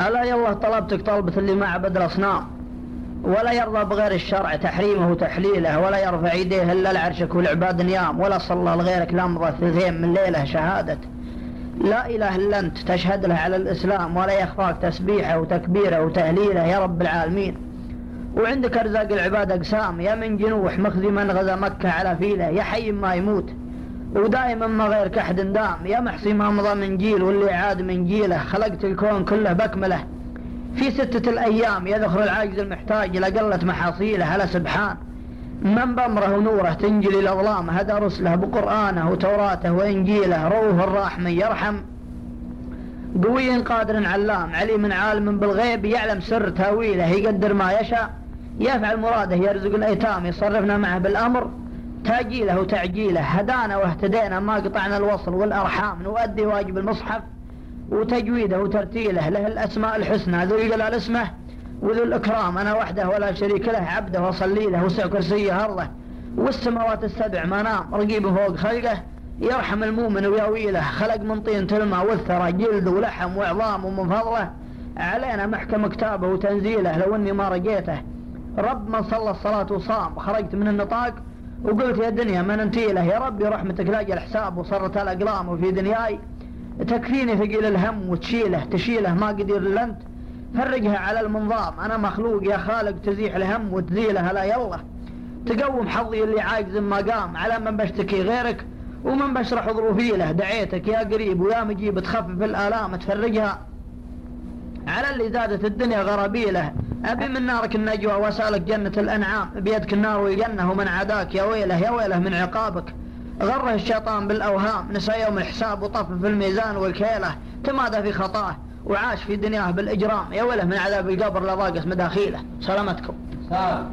ألا يالله طلبتك طلبة اللي ما عبد الأصنام ولا يرضى بغير الشرع تحريمه وتحليله ولا يرفع يديه إلا لعرشك والعباد نيام ولا صلى لغيرك لمضة ثلثين من ليلة شهادة. لا إله إلا أنت تشهد له على الإسلام ولا يخفاك تسبيحه وتكبيره وتهليله يا رب العالمين. وعندك أرزاق العباد أقسام يا من جنوح مخزي من غزا مكة على فيله يا حي ما يموت. ودائما ما غيرك أحد دام يا محصي ما مضى من جيل واللي عاد من جيله. خلقت الكون كله بكمله. في ستة الأيام يذخر العاجز المحتاج لقلة محاصيله. على سبحان. من بأمره ونوره تنجلي الأظلام هدى رسله بقرآنه وتوراته وإنجيله. روح الراحم يرحم. قوي قادر علام. عليم عالم بالغيب. يعلم سر تأويله. يقدر ما يشاء. يفعل مراده. يرزق الأيتام. يصرفنا معه بالأمر. تاجيله وتعجيله هدانا واهتدينا ما قطعنا الوصل والأرحام نؤدي واجب المصحف وتجويده وترتيله له الأسماء الحسنى ذو الجلال اسمه وذو الإكرام أنا وحده ولا شريك له عبده وصلي له وسع كرسيه أرضه والسماوات السبع ما نام رقيب فوق خلقه يرحم المؤمن ويأويله خلق من طين تلمى والثرى جلد ولحم وعظام ومن فضله علينا محكم كتابه وتنزيله لو إني ما رجيته رب من صلى الصلاة وصام خرجت من النطاق وقلت يا دنيا ما ننتيله يا ربي رحمتك لاجل حساب وصرت الأقلام وفي دنياي. تكفيني ثقيل الهم وتشيله تشيله ما قدير إلا أنت. فرجها على المنظام. أنا مخلوق يا خالق تزيح الهم وتزيله. لا يلا. تقوم حظي اللي عاجز ما قام. على من بشتكي غيرك ومن بشرح ظروفي له. دعيتك يا قريب ويا مجيب تخفف الآلام تفرجها على اللي زادت الدنيا غرابيله أبي من نارك النجوى وسألك جنة الأنعام. بيدك النار والجنة ومن عداك يا ويله يا ويله من عقابك. غره الشيطان بالأوهام نسى يوم الحساب وطف في الميزان والكيلة. تمادى في خطاه وعاش في دنياه بالإجرام. يا ويله من عذاب القبر لضاقت مداخيله. سلامتكم. سلام.